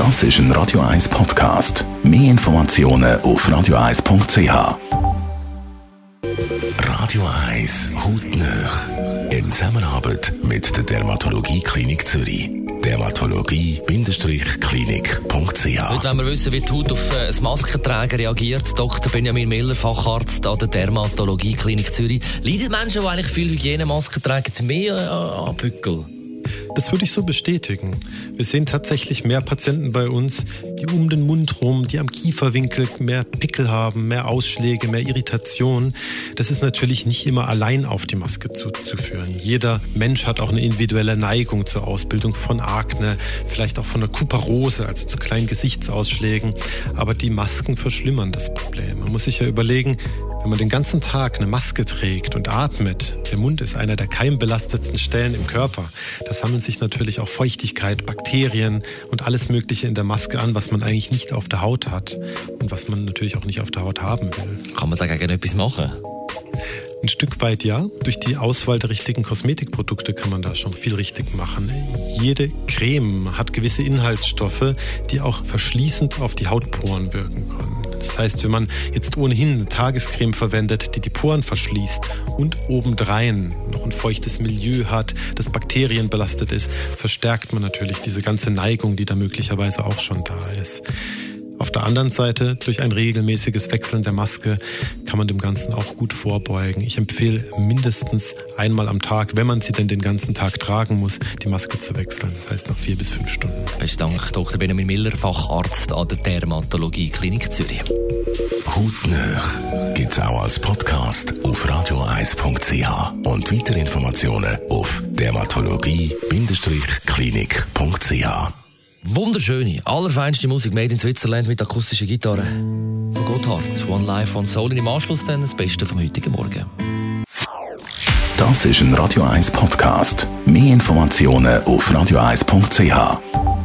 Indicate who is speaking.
Speaker 1: Das ist ein Radio 1 Podcast. Mehr Informationen auf radio1.ch. Radio 1 Hautnöch. In Zusammenarbeit mit der Dermatologie Klinik Zürich. Dermatologie-klinik.ch
Speaker 2: Heute wollen wir wissen, wie die Haut auf äh, ein Maskenträger reagiert. Dr. Benjamin Miller, Facharzt an der Dermatologie Klinik Zürich. Leiden Menschen, die eigentlich viel Hygienemasken tragen, mehr äh, an Bückel?
Speaker 3: Das würde ich so bestätigen. Wir sehen tatsächlich mehr Patienten bei uns, die um den Mund rum, die am Kieferwinkel mehr Pickel haben, mehr Ausschläge, mehr Irritation. Das ist natürlich nicht immer allein auf die Maske zuzuführen. Jeder Mensch hat auch eine individuelle Neigung zur Ausbildung von Akne, vielleicht auch von einer Kuparose, also zu kleinen Gesichtsausschlägen. Aber die Masken verschlimmern das Problem. Man muss sich ja überlegen, wenn man den ganzen Tag eine Maske trägt und atmet, der Mund ist einer der keimbelastetsten Stellen im Körper. Da sammeln sich natürlich auch Feuchtigkeit, Bakterien und alles Mögliche in der Maske an, was man eigentlich nicht auf der Haut hat und was man natürlich auch nicht auf der Haut haben will.
Speaker 2: Kann man dagegen etwas machen?
Speaker 3: Ein Stück weit ja. Durch die Auswahl der richtigen Kosmetikprodukte kann man da schon viel richtig machen. Jede Creme hat gewisse Inhaltsstoffe, die auch verschließend auf die Hautporen wirken können. Das heißt, wenn man jetzt ohnehin eine Tagescreme verwendet, die die Poren verschließt und obendrein noch ein feuchtes Milieu hat, das bakterienbelastet ist, verstärkt man natürlich diese ganze Neigung, die da möglicherweise auch schon da ist. Auf der anderen Seite, durch ein regelmäßiges Wechseln der Maske kann man dem Ganzen auch gut vorbeugen. Ich empfehle mindestens einmal am Tag, wenn man sie denn den ganzen Tag tragen muss, die Maske zu wechseln. Das heißt nach vier bis fünf Stunden.
Speaker 2: Besten Dank, Dr. Benjamin Miller, Facharzt an der Dermatologie Klinik Zürich.
Speaker 1: Hautnöch gibt es auch als Podcast auf radioeis.ch und weitere Informationen auf dermatologie-klinik.ch.
Speaker 2: Wunderschöne, allerfeinste Musik made in Switzerland mit akustischer Gitarre. Von Gotthard, One Life, One Soul. Und im Anschluss dann das Beste vom heutigen Morgen.
Speaker 1: Das ist ein Radio 1 Podcast. Mehr Informationen auf radioeis.ch.